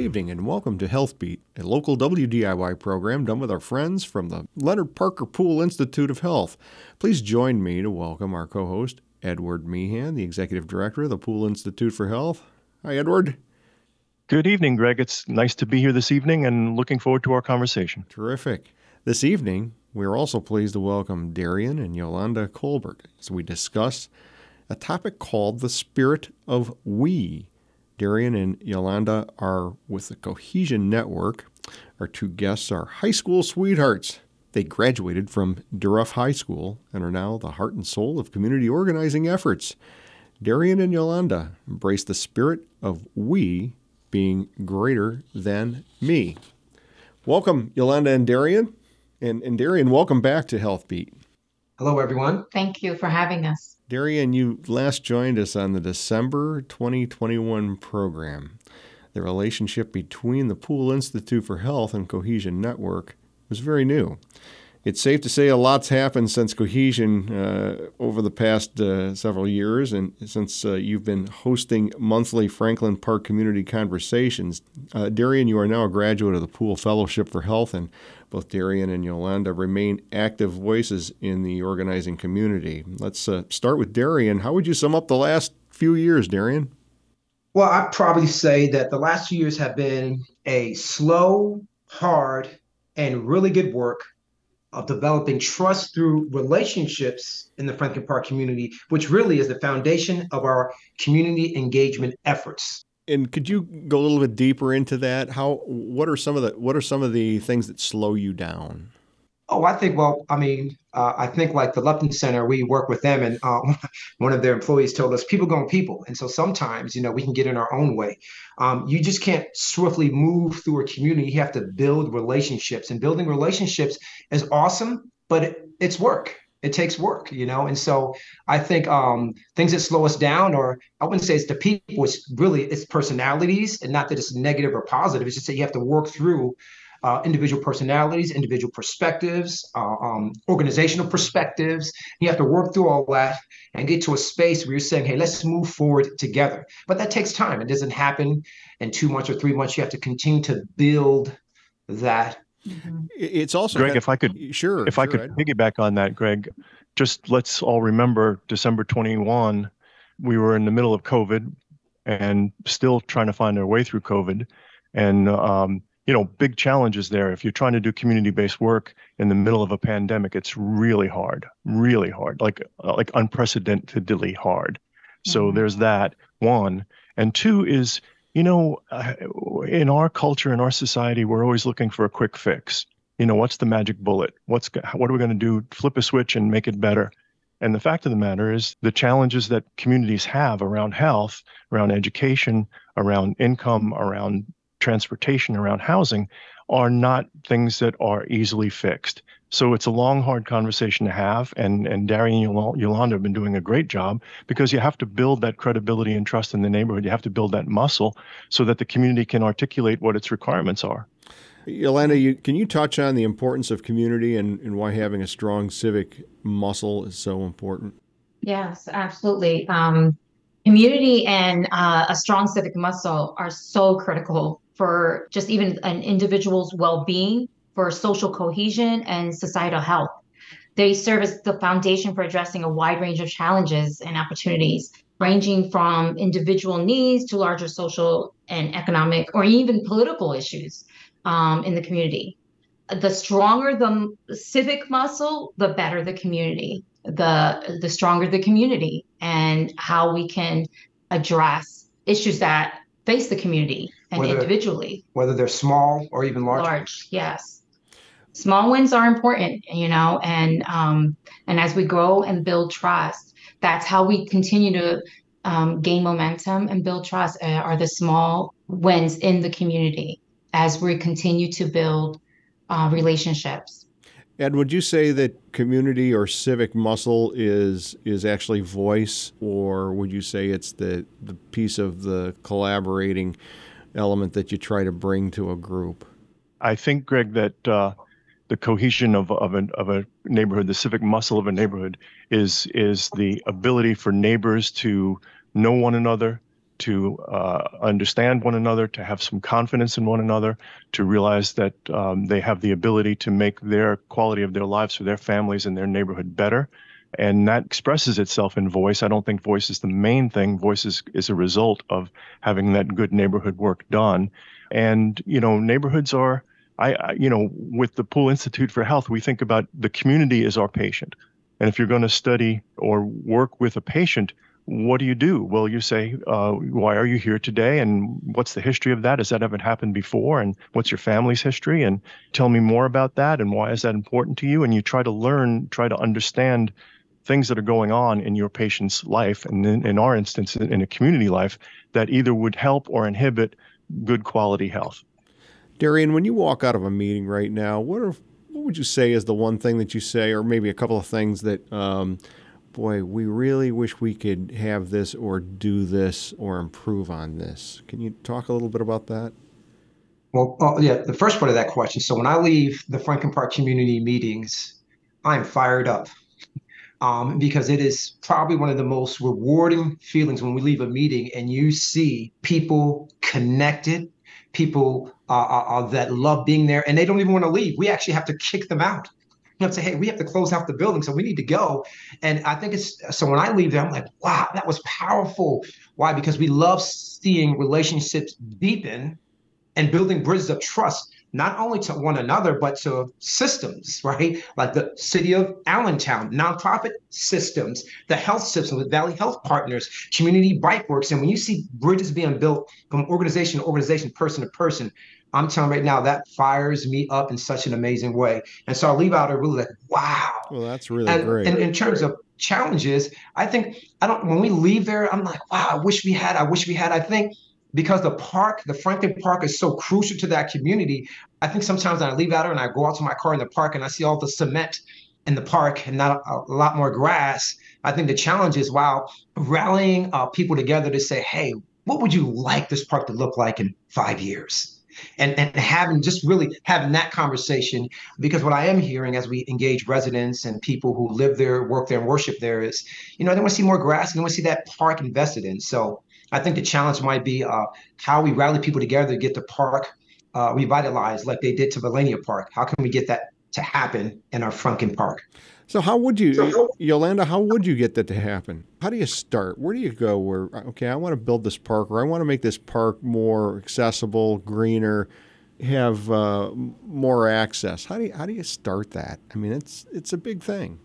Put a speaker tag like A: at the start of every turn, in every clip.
A: Good evening and welcome to Health Beat, a local WDIY program done with our friends from the Leonard Parker Pool Institute of Health. Please join me to welcome our co host, Edward Meehan, the Executive Director of the Pool Institute for Health. Hi, Edward.
B: Good evening, Greg. It's nice to be here this evening and looking forward to our conversation.
A: Terrific. This evening, we are also pleased to welcome Darian and Yolanda Colbert as we discuss a topic called the spirit of we. Darian and Yolanda are with the Cohesion Network. Our two guests are high school sweethearts. They graduated from Dieruff High School and are now the heart and soul of community organizing efforts. Darian and Yolanda embrace the spirit of we being greater than me. Welcome, Yolanda and Darian. And, and Darian, welcome back to Health Beat.
C: Hello, everyone.
D: Thank you for having us.
A: Darian, you last joined us on the December 2021 program. The relationship between the Pool Institute for Health and Cohesion Network was very new. It's safe to say a lot's happened since Cohesion uh, over the past uh, several years, and since uh, you've been hosting monthly Franklin Park Community Conversations. Uh, Darian, you are now a graduate of the Pool Fellowship for Health and both Darian and Yolanda remain active voices in the organizing community. Let's uh, start with Darian. How would you sum up the last few years, Darian?
C: Well, I'd probably say that the last few years have been a slow, hard, and really good work of developing trust through relationships in the Franklin Park community, which really is the foundation of our community engagement efforts
A: and could you go a little bit deeper into that? How what are some of the what are some of the things that slow you down?
C: Oh, I think well, I mean, uh, I think like the Lupton Center, we work with them, and um, one of their employees told us, "People going people," and so sometimes you know we can get in our own way. Um, you just can't swiftly move through a community. You have to build relationships, and building relationships is awesome, but it, it's work it takes work, you know. And so I think um, things that slow us down, or I wouldn't say it's the people, it's really it's personalities, and not that it's negative or positive. It's just that you have to work through uh, individual personalities, individual perspectives, uh, um, organizational perspectives. You have to work through all that and get to a space where you're saying, "Hey, let's move forward together." But that takes time. It doesn't happen in two months or three months. You have to continue to build that
A: Mm-hmm. It's also
B: Greg. Kind if I could,
A: sure,
B: if
A: sure,
B: I could I'd... piggyback on that, Greg, just let's all remember December 21. We were in the middle of COVID and still trying to find our way through COVID, and um, you know, big challenges there. If you're trying to do community-based work in the middle of a pandemic, it's really hard, really hard, like uh, like unprecedentedly hard. So mm-hmm. there's that one, and two is you know, uh, in our culture, in our society, we're always looking for a quick fix. You know, what's the magic bullet? What's what are we going to do? Flip a switch and make it better. And the fact of the matter is, the challenges that communities have around health, around education, around income, around transportation, around housing, are not things that are easily fixed. So it's a long, hard conversation to have. And, and Darian and Yolanda have been doing a great job because you have to build that credibility and trust in the neighborhood. You have to build that muscle so that the community can articulate what its requirements are.
A: Yolanda, you, can you touch on the importance of community and, and why having a strong civic muscle is so important?
D: Yes, absolutely. Um, community and uh, a strong civic muscle are so critical for just even an individual's well-being for social cohesion and societal health. They serve as the foundation for addressing a wide range of challenges and opportunities, ranging from individual needs to larger social and economic or even political issues um, in the community. The stronger the civic muscle, the better the community. The the stronger the community and how we can address issues that face the community and whether, individually.
C: Whether they're small or even large.
D: Large, yes small wins are important you know and um and as we grow and build trust that's how we continue to um, gain momentum and build trust uh, are the small wins in the community as we continue to build uh, relationships
A: Ed, would you say that community or civic muscle is is actually voice, or would you say it's the the piece of the collaborating element that you try to bring to a group?
B: I think, Greg, that uh, the cohesion of, of, an, of a neighborhood, the civic muscle of a neighborhood, is is the ability for neighbors to know one another, to uh, understand one another, to have some confidence in one another, to realize that um, they have the ability to make their quality of their lives for their families and their neighborhood better. And that expresses itself in voice. I don't think voice is the main thing. Voice is, is a result of having that good neighborhood work done. And, you know, neighborhoods are, I, I you know, with the Pool Institute for Health, we think about the community as our patient. And if you're going to study or work with a patient, what do you do? Well, you say, uh, why are you here today? And what's the history of that? Has that ever happened before? And what's your family's history? And tell me more about that. And why is that important to you? And you try to learn, try to understand things that are going on in your patient's life, and in, in our instance, in a community life, that either would help or inhibit good quality health.
A: Darian, when you walk out of a meeting right now, what are what would you say is the one thing that you say, or maybe a couple of things that, um, boy, we really wish we could have this or do this or improve on this? Can you talk a little bit about that?
C: Well, uh, yeah, the first part of that question. So when I leave the Franklin Park community meetings, I'm fired up um, because it is probably one of the most rewarding feelings when we leave a meeting and you see people connected, people uh, uh, uh, that love being there, and they don't even want to leave. We actually have to kick them out. You have to say, hey, we have to close out the building, so we need to go. And I think it's so when I leave there, I'm like, wow, that was powerful. Why? Because we love seeing relationships deepen and building bridges of trust not only to one another, but to systems, right? Like the city of Allentown, nonprofit systems, the health system with Valley Health Partners, community bike works. And when you see bridges being built from organization to organization, person to person, I'm telling right now that fires me up in such an amazing way. And so I leave out a really like, wow.
A: Well, that's really
C: and,
A: great.
C: And in terms of challenges, I think I don't when we leave there, I'm like, wow, I wish we had, I wish we had. I think because the park, the Franklin Park is so crucial to that community. I think sometimes I leave out and I go out to my car in the park and I see all the cement in the park and not a, a lot more grass. I think the challenge is while rallying uh, people together to say, hey, what would you like this park to look like in five years? And, and having just really having that conversation because what I am hearing as we engage residents and people who live there, work there, and worship there is, you know, they want to see more grass and they want to see that park invested in. So I think the challenge might be uh, how we rally people together to get the park uh, revitalized like they did to Valania Park. How can we get that to happen in our Franklin Park?
A: So how would you, so, Yolanda? How would you get that to happen? How do you start? Where do you go? Where okay, I want to build this park, or I want to make this park more accessible, greener, have uh, more access. How do you, how do you start that? I mean, it's it's a big thing.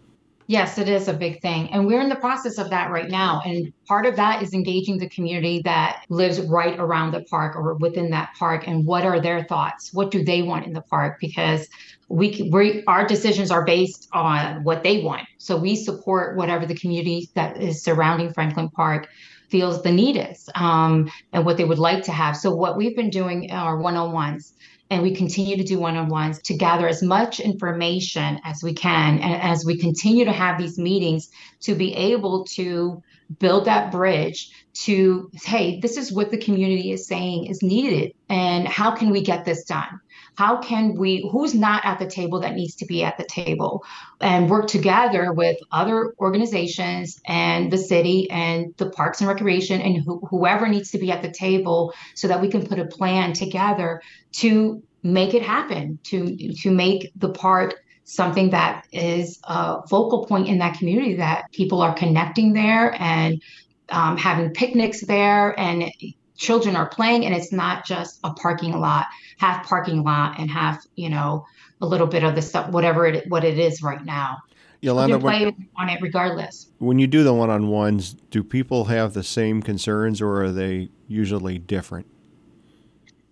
D: Yes, it is a big thing. And we're in the process of that right now. And part of that is engaging the community that lives right around the park or within that park and what are their thoughts? What do they want in the park? Because we, we our decisions are based on what they want. So we support whatever the community that is surrounding Franklin Park feels the need is um, and what they would like to have. So what we've been doing are one-on-ones and we continue to do one-on-ones to gather as much information as we can and as we continue to have these meetings to be able to build that bridge to hey this is what the community is saying is needed and how can we get this done how can we who's not at the table that needs to be at the table? And work together with other organizations and the city and the parks and recreation and wh- whoever needs to be at the table so that we can put a plan together to make it happen to to make the park something that is a focal point in that community that people are connecting there and um, having picnics there and children are playing and it's not just a parking lot half parking lot and half you know a little bit of the stuff whatever it what it is right now
A: Yolanda,
D: play when, on it regardless
A: when you do the one-on-ones do people have the same concerns or are they usually different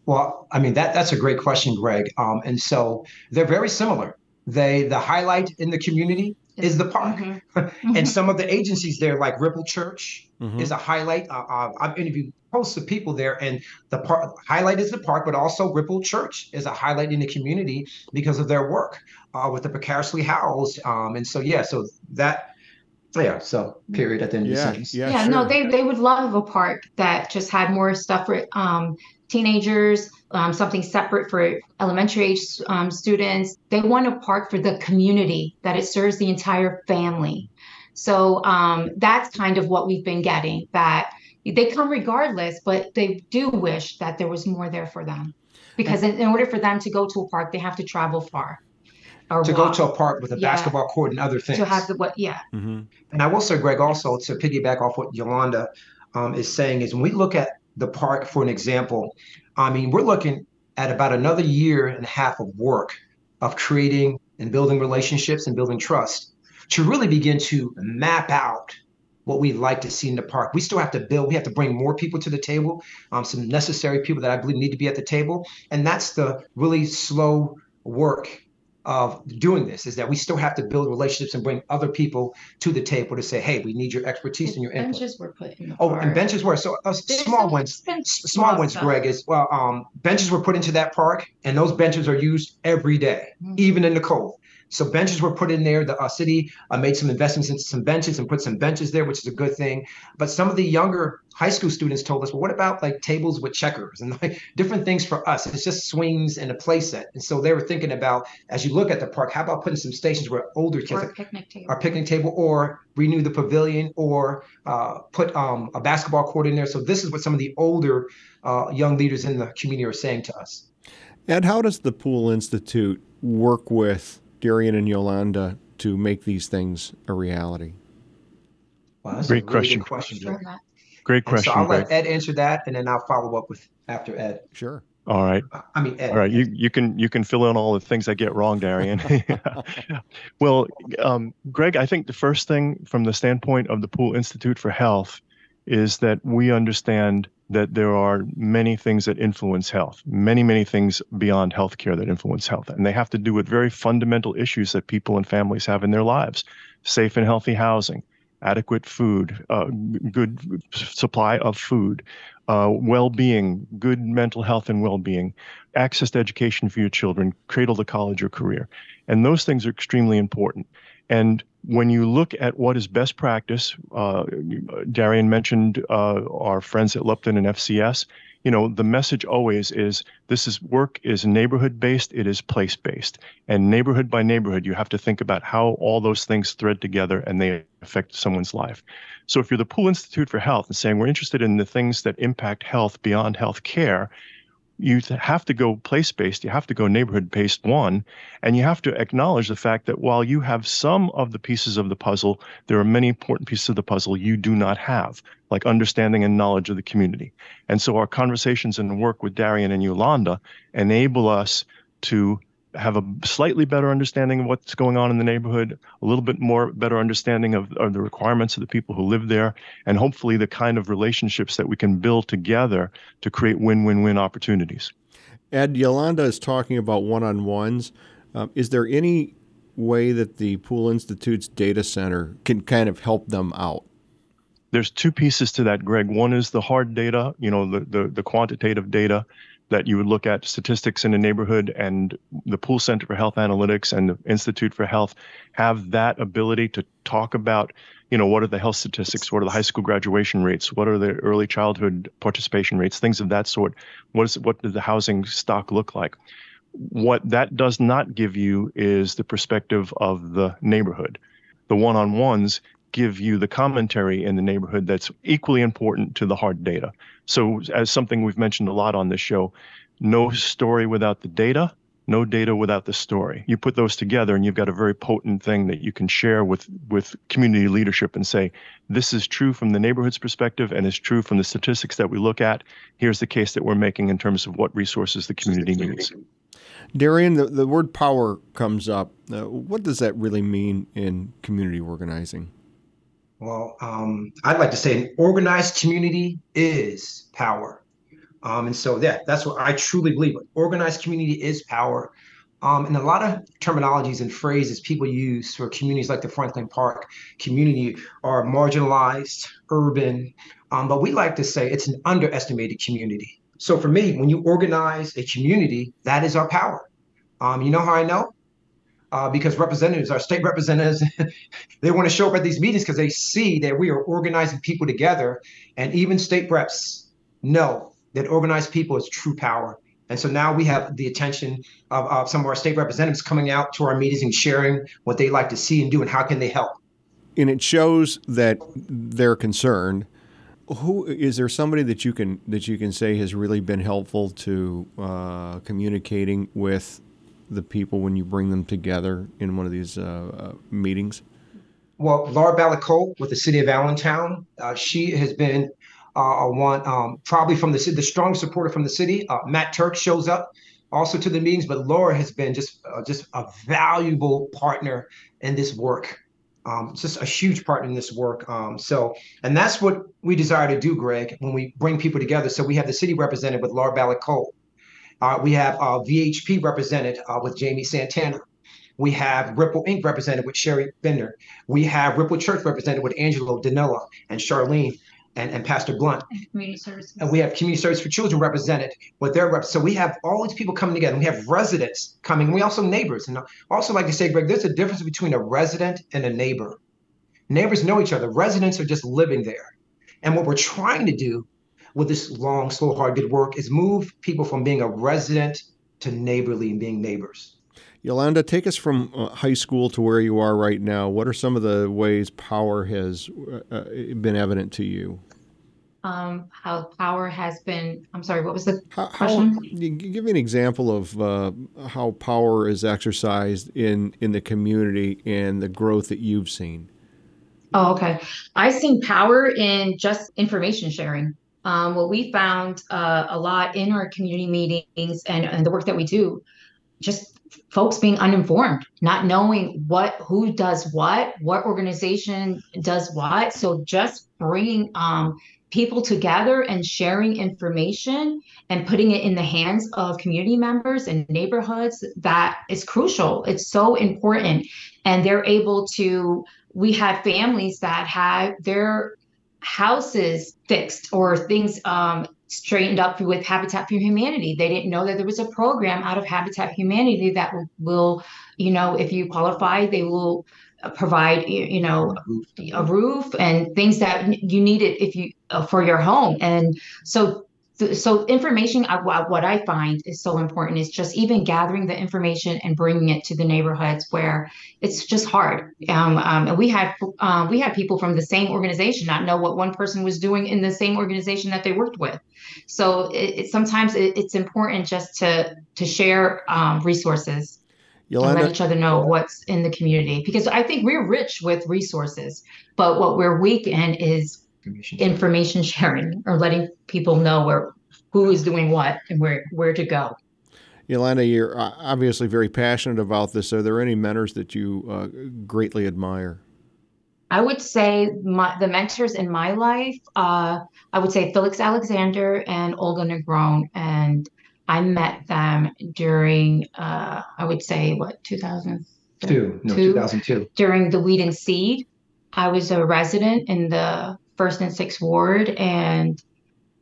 C: well i mean that that's a great question greg um, and so they're very similar they the highlight in the community is the park. Mm-hmm. and some of the agencies there, like Ripple Church, mm-hmm. is a highlight. Uh, uh, I've interviewed hosts of people there, and the park highlight is the park, but also Ripple Church is a highlight in the community because of their work uh, with the precariously housed. Um, and so, yeah, so that. Yeah, so period at the end yeah, of the sentence.
D: Yeah, yeah sure. no, they they would love a park that just had more stuff for um, teenagers, um, something separate for elementary age um, students. They want a park for the community that it serves the entire family. So um, that's kind of what we've been getting that they come regardless, but they do wish that there was more there for them. Because in, in order for them to go to a park, they have to travel far. Or
C: to
D: walk,
C: go to a park with a
D: Yeah.
C: basketball court and other things.
D: to have the what yeah.
A: hmm
C: And I will say, Greg, also to piggyback off what Yolanda um, is saying, is when we look at the park for an example, I mean, we're looking at about another year and a half of work of creating and building relationships and building trust to really begin to map out what we'd like to see in the park. We still have to build, we have to bring more people to the table, um, some necessary people that I believe need to be at the table. And that's the really slow work of doing this is that we still have to build relationships and bring other people to the table to say, hey, we need your expertise and your input.
D: benches were put in the
C: Oh,
D: park.
C: and benches were so uh, small ones. Small ones,
D: stuff.
C: Greg, is well, um, benches were put into that park, and those benches are used every day,
D: Mhm.
C: even in the cold. So benches were put in there. The uh, city uh, made some investments into some benches and put some benches there, which is a good thing. But some of the younger high school students told us, well, what about like tables with checkers and like different things for us? It's just swings and a play set. And so they were thinking about, as you look at the park, how about putting some stations where older kids,
D: or a picnic table.
C: our picnic table or renew the pavilion or uh, put um, a basketball court in there. So this is what some of the older uh, young leaders in the community are saying to us.
A: Ed, how does the Pool Institute work with Darian and Yolanda to make these things a reality?
C: Wow, that's
B: Great
C: a really
B: question.
C: good question. Greg.
D: Matt.
B: Great
C: And
B: question,
C: so I'll
B: Greg.
C: let Ed answer that, and then I'll follow up with after Ed.
A: Sure.
B: All right.
C: I mean Ed.
B: All right, you, you can you can fill in all the things I get wrong, Darian. well, um, Greg, I think the first thing from the standpoint of the Pool Institute for Health is that we understand that there are many things that influence health, many many things beyond healthcare that influence health, and they have to do with very fundamental issues that people and families have in their lives: safe and healthy housing, adequate food, uh, good supply of food, uh, well-being, good mental health and well-being access to education for your children, cradle to college or career. And those things are extremely important. And when you look at what is best practice, uh, Darian mentioned uh, our friends at Lupton and FCS. You know, the message always is this is work is neighborhood based, it is place based. And neighborhood by neighborhood, you have to think about how all those things thread together and they affect someone's life. So if you're the Pool Institute for Health and saying we're interested in the things that impact health beyond health care, you have to go place based, you have to go neighborhood based one, and you have to acknowledge the fact that while you have some of the pieces of the puzzle, there are many important pieces of the puzzle you do not have, like understanding and knowledge of the community. And so our conversations and work with Darian and Yolanda enable us to have a slightly better understanding of what's going on in the neighborhood, a little bit more better understanding of, of the requirements of the people who live there, and hopefully the kind of relationships that we can build together to create win-win-win opportunities.
A: Ed, Yolanda is talking about one on ones. Um, is there any way that the Pool Institute's data center can kind of help them out?
B: There's two pieces to that, Greg. One is the hard data, you know, the, the, the quantitative data that you would look at statistics in a neighborhood and the Pool Center for Health Analytics and the Institute for Health have that ability to talk about, you know, what are the health statistics? What are the high school graduation rates? What are the early childhood participation rates? Things of that sort. What is what does the housing stock look like? What that does not give you is the perspective of the neighborhood. The one-on-ones give you the commentary in the neighborhood that's equally important to the hard data. So, as something we've mentioned a lot on this show, no story without the data, no data without the story. You put those together and you've got a very potent thing that you can share with with community leadership and say, this is true from the neighborhood's perspective and it's true from the statistics that we look at. Here's the case that we're making in terms of what resources the community needs.
A: Darian, the, the word power comes up. Uh, what does that really mean in community organizing?
C: Well, um, I'd like to say an organized community is power. Um, and so yeah, that's what I truly believe. Organized community is power. Um, and a lot of terminologies and phrases people use for communities like the Franklin Park community are marginalized, urban, um, but we like to say it's an underestimated community. So for me, when you organize a community, that is our power. Um, you know how I know? Uh, because representatives, our state representatives, they want to show up at these meetings because they see that we are organizing people together. And even state reps know that organized people is true power. And so now we have the attention of, of some of our state representatives coming out to our meetings and sharing what they like to see and do and how can they help.
A: and it shows that they're concerned. Who is there somebody that you can that you can say has really been helpful to uh, communicating with the people when you bring them together in one of these uh, uh meetings?
C: Well, Laura Balacote with the city of Allentown, uh, she has been uh, one um, probably from the city, the strong supporter from the city. Matt Tuerk shows up also to the meetings, but Laura has been just just a valuable partner in this work. Um, just a huge partner in this work. Um, so, and that's what we desire to do, Greg, when we bring people together. So we have the city represented with Laura Balacote. Uh, we have uh, VHP represented uh, with Jamie Santana. We have Ripple Inc. represented with Sherry Bender. We have Ripple Church represented with Angelo Danilla and Charlene and, and Pastor Blunt.
D: And community services.
C: And we have Community Service for Children represented with their reps. So we have all these people coming together. We have residents coming. We also neighbors. And I also like to say, Greg, there's a difference between a resident and a neighbor. Neighbors know each other. Residents are just living there. And what we're trying to do with this long, slow, hard, good work is move people from being a resident to neighborly and being neighbors.
A: Yolanda, take us from uh, high school to where you are right now. What are some of the ways power has uh, uh, been evident to you?
D: Um, how power has been. I'm sorry. What was the how, question? How,
A: give me an example of uh, how power is exercised in in the community and the growth that you've seen.
D: Oh, okay. I've seen power in just information sharing. Um, what we found uh, a lot in our community meetings and, and the work that we do, just folks being uninformed, not knowing what who does what, what organization does what. So just bringing um, people together and sharing information and putting it in the hands of community members and neighborhoods that is crucial. It's so important, and they're able to. We have families that have their houses fixed or things um, straightened up with Habitat for Humanity. They didn't know that there was a program out of Habitat for Humanity that will, you know, if you qualify, they will uh, provide, you know, a roof and things that you needed if you uh, for your home. And so so information what i find is so important is just even gathering the information and bringing it to the neighborhoods where it's just hard. Um, um, and we had uh, we had people from the same organization not know what one person was doing in the same organization that they worked with. So it, it sometimes it, it's important just to to share um, resources Yolanda, and let each other know what's in the community. Because i think we're rich with resources but what we're weak in is information sharing. information sharing or letting people know where who is doing what and where where to go.
A: Yolanda, you're obviously very passionate about this. Are there any mentors that you uh, greatly admire?
D: I would say my, the mentors in my life, uh, I would say Felix Alexander and Olga Negron. And I met them during, uh, I would say, what, 2002?
C: No, 2002.
D: During the Weed and Seed. I was a resident in the first and sixth ward, and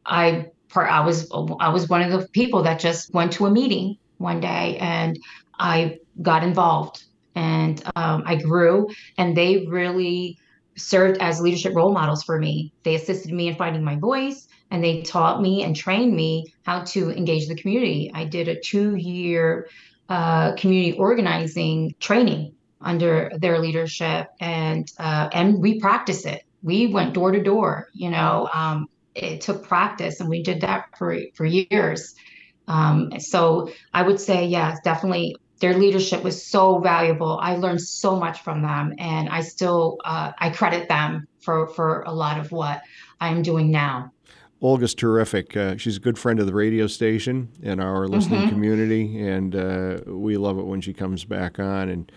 D: I part I was I was one of the people that just went to a meeting one day, and I got involved, and um, I grew, and they really served as leadership role models for me. They assisted me in finding my voice, and they taught me and trained me how to engage the community. I did a two-year uh, community organizing training under their leadership, and uh, and we practice it we went door to door you know um, it took practice and we did that for for years um, so i would say yes, definitely their leadership was so valuable i learned so much from them and i still uh, i credit them for for a lot of what i'm doing now
A: Olga's terrific. Uh, she's a good friend of the radio station and our listening mm-hmm. community, and uh, we love it when she comes back on. And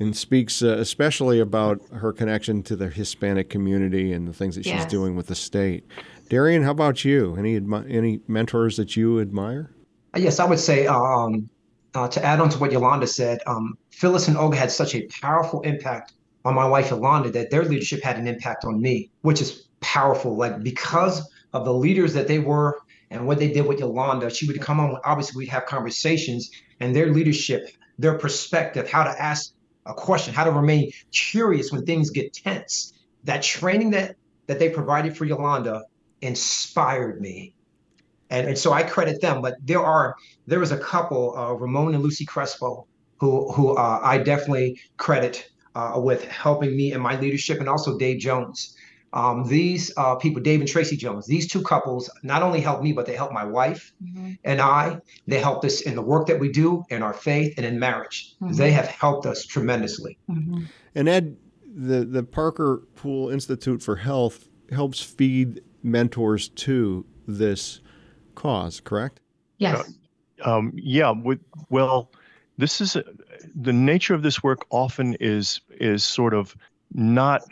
A: and speaks uh, especially about her connection to the Hispanic community and the things that yes. she's doing with the state. Darian, how about you? Any any mentors that you admire?
C: Yes, I would say um, uh, to add on to what Yolanda said, um, Phyllis and Olga had such a powerful impact on my wife Yolanda that their leadership had an impact on me, which is powerful. Like because of the leaders that they were and what they did with Yolanda, she would come on. Obviously, we'd have conversations, and their leadership, their perspective, how to ask a question, how to remain curious when things get tense. That training that that they provided for Yolanda inspired me. And, and so I credit them, but there are there was a couple, uh, Ramon and Lucy Crespo, who who uh, I definitely credit uh, with helping me in my leadership, and also Dave Jones. Um, these uh, people, Dave and Tracy Jones, these two couples not only helped me, but they helped my wife mm-hmm. and I. They helped us in the work that we do, in our faith, and in marriage. Mm-hmm. They have helped us tremendously.
A: Mm-hmm. And Ed, the, the Parker Pool Institute for Health helps feed mentors to this cause, correct?
D: Yes.
B: Uh, um, yeah. With, well, this is a, the nature of this work. Often is is sort of not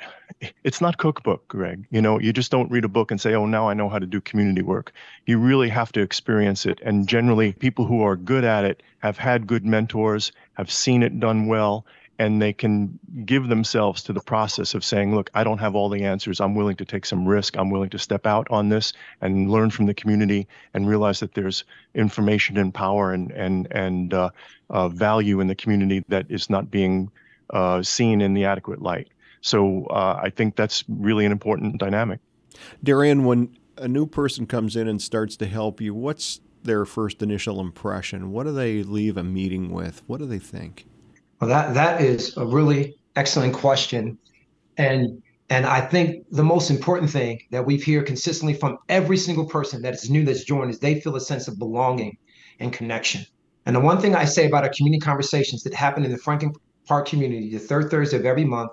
B: it's not cookbook greg. You know you just don't read a book and say oh now i know how to do community work. You really have to experience it. And generally people who are good at it have had good mentors have seen it done well and they can give themselves to the process of saying look i don't have all the answers. I'm willing to take some risk. I'm willing to step out on this and learn from the community and realize that there's information and power and and and uh, uh, value in the community that is not being uh, seen in the adequate light so uh, I think that's really an important dynamic.
A: Darian, when a new person comes in and starts to help you, what's their first initial impression? What do they leave a meeting with? What do they think?
C: Well, that that is a really excellent question, and and I think the most important thing that we've heard consistently from every single person that is new that's joined is they feel a sense of belonging and connection. And the one thing I say about our community conversations that happen in the Franklin Park community the third Thursday of every month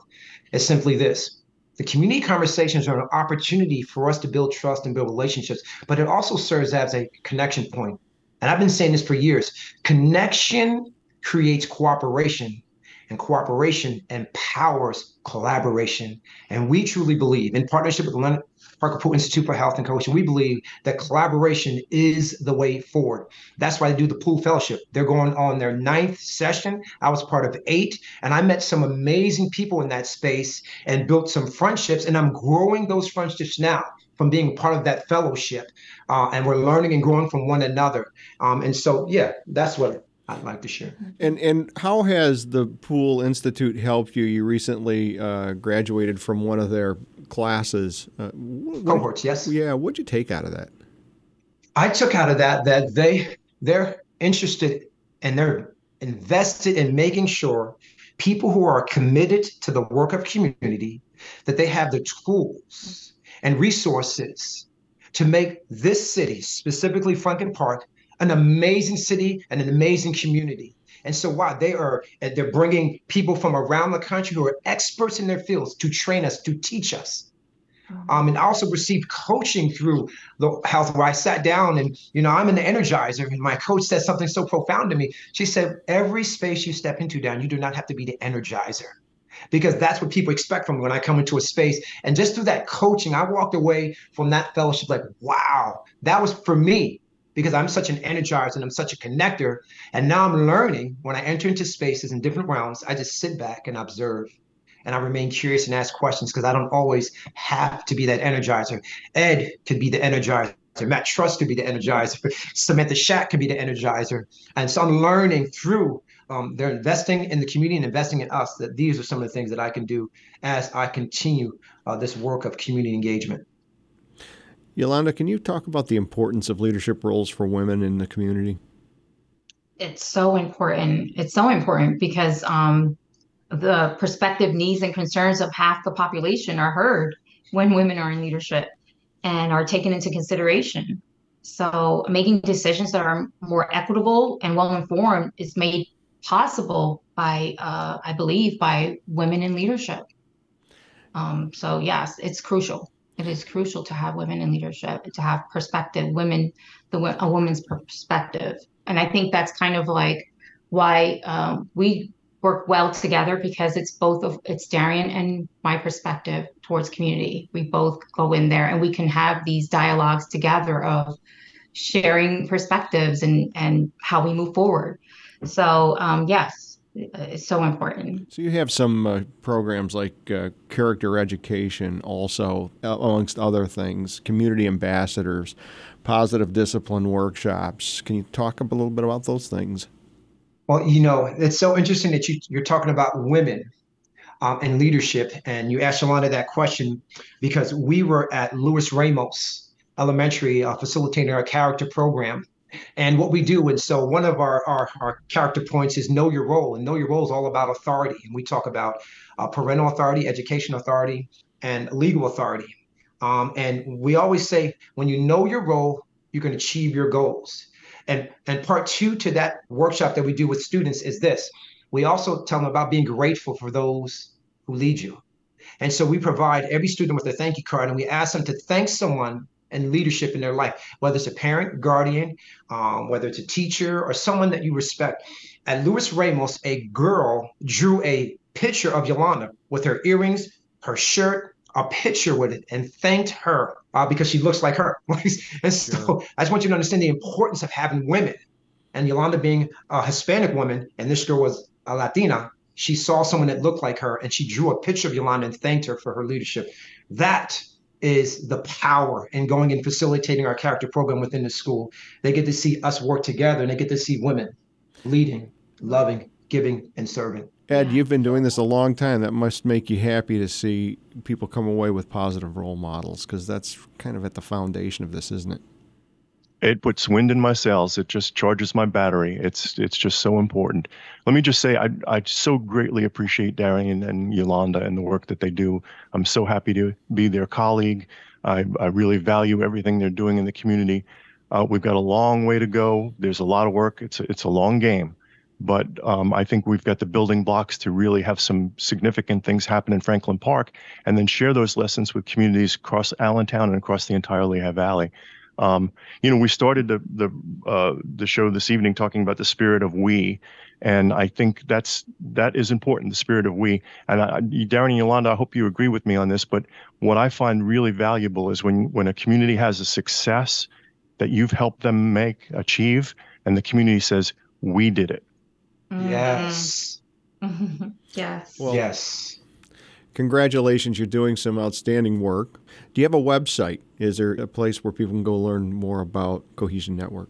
C: is simply this. The community conversations are an opportunity for us to build trust and build relationships, but it also serves as a connection point. And I've been saying this for years connection creates cooperation, and cooperation empowers collaboration. And we truly believe, in partnership with Parker Pool Institute for Health and Coaching, we believe that collaboration is the way forward. That's why they do the Pool Fellowship. They're going on their ninth session. I was part of eight, and I met some amazing people in that space and built some friendships. And I'm growing those friendships now from being part of that fellowship. Uh, and we're learning and growing from one another. Um, and so, yeah, that's what I'd like to share.
A: And and how has the Pool Institute helped you? You recently uh, graduated from one of their classes.
C: Uh, Cohorts, yes.
A: Yeah, what'd you take out of that?
C: I took out of that that they they're interested and they're invested in making sure people who are committed to the work of community that they have the tools and resources to make this city, specifically Franklin Park, an amazing city and an amazing community. And so why they are they're bringing people from around the country who are experts in their fields to train us, to teach us. Um, and I also received coaching through the health where I sat down and, you know, I'm an energizer. And my coach said something so profound to me. She said, every space you step into down, you do not have to be the energizer because that's what people expect from me when I come into a space. And just through that coaching, I walked away from that fellowship like, wow, that was for me because I'm such an energizer and I'm such a connector. And now I'm learning when I enter into spaces in different realms, I just sit back and observe. And I remain curious and ask questions because I don't always have to be that energizer. Ed could be the energizer. Matt Trust could be the energizer. Samantha Shack could be the energizer. And so I'm learning through um, they're investing in the community and investing in us that these are some of the things that I can do as I continue uh, this work of community engagement.
A: Yolanda, can you talk about the importance of leadership roles for women in the community?
D: It's so important. It's so important because um, the perspective, needs, and concerns of half the population are heard when women are in leadership and are taken into consideration. So, making decisions that are more equitable and well informed is made possible by, uh, I believe, by women in leadership. Um, so, yes, it's crucial it is crucial to have women in leadership to have perspective women the a woman's perspective. And i think that's kind of like why um, we work well together because it's both of it's darian and my perspective towards community. We both go in there and we can have these dialogues together of sharing perspectives and and how we move forward. So um, yes is so important.
A: So you have some uh, programs like uh, character education, also amongst other things, community ambassadors, positive discipline workshops. Can you talk a little bit about those things?
C: Well, you know, it's so interesting that you, you're talking about women um, and leadership, and you asked Yolanda that question because we were at Luis Ramos Elementary uh, facilitating our character program and what we do. And so one of our, our, our character points is know your role, and know your role is all about authority. And we talk about uh, parental authority, education authority, and legal authority. Um, and we always say when you know your role, you can achieve your goals. And and part two to that workshop that we do with students is this. We also tell them about being grateful for those who lead you. And so we provide every student with a thank you card and we ask them to thank someone and leadership in their life, whether it's a parent, guardian, um, whether it's a teacher or someone that you respect. At Luis Ramos, a girl drew a picture of Yolanda with her earrings, her shirt, a picture with it, and thanked her uh, because she looks like her. and so. I just want you to understand the importance of having women. And Yolanda being a Hispanic woman, and this girl was a Latina, she saw someone that looked like her and she drew a picture of Yolanda and thanked her for her leadership. That is the power in going and facilitating our character program within the school. They get to see us work together and they get to see women leading, loving, giving, and serving.
A: Ed, you've been doing this a long time. That must make you happy to see people come away with positive role models because that's kind of at the foundation of this, isn't it?
B: It puts wind in my sails. It just charges my battery. It's it's just so important. Let me just say I I so greatly appreciate Darian and Yolanda and the work that they do. I'm so happy to be their colleague. I, I really value everything they're doing in the community. Uh, we've got a long way to go. There's a lot of work. It's a, it's a long game, but um, I think we've got the building blocks to really have some significant things happen in Franklin Park, and then share those lessons with communities across Allentown and across the entire Lehigh Valley. Um, you know, we started the the uh, the show this evening talking about the spirit of we, and I think that's that is important. The spirit of we, and I, Darren and Yolanda, I hope you agree with me on this. But what I find really valuable is when when a community has a success that you've helped them make achieve, and the community says we did it.
C: Mm-hmm. Yes.
D: yes.
C: Well, yes.
A: Congratulations, you're doing some outstanding work. Do you have a website? Is there a place where people can go learn more about Cohesion Network?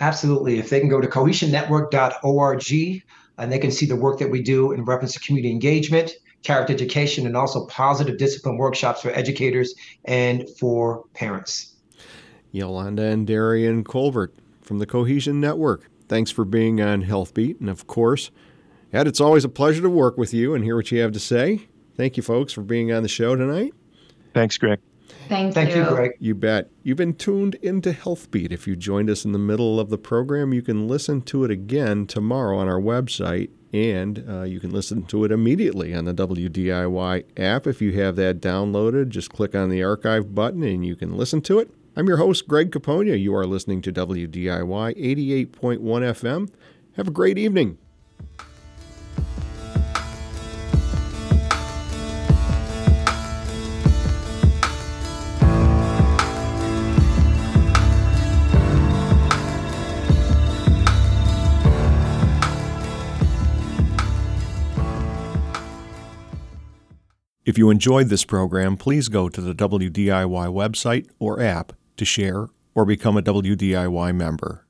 C: Absolutely. If they can go to cohesionnetwork.org and they can see the work that we do in reference to community engagement, character education, and also positive discipline workshops for educators and for parents.
A: Yolanda and Darian Colbert from the Cohesion Network. Thanks for being on Healthbeat. And of course, Ed, it's always a pleasure to work with you and hear what you have to say. Thank you, folks, for being on the show tonight.
B: Thanks, Greg.
D: Thank,
C: Thank
D: you.
C: you, Greg.
A: You bet. You've been tuned into Healthbeat. If you joined us in the middle of the program, you can listen to it again tomorrow on our website, and uh, you can listen to it immediately on the WDIY app. If you have that downloaded, just click on the archive button and you can listen to it. I'm your host, Greg Capogna. You are listening to WDIY 88.1 FM. Have a great evening. If you enjoyed this program, please go to the WDIY website or app to share or become a WDIY member.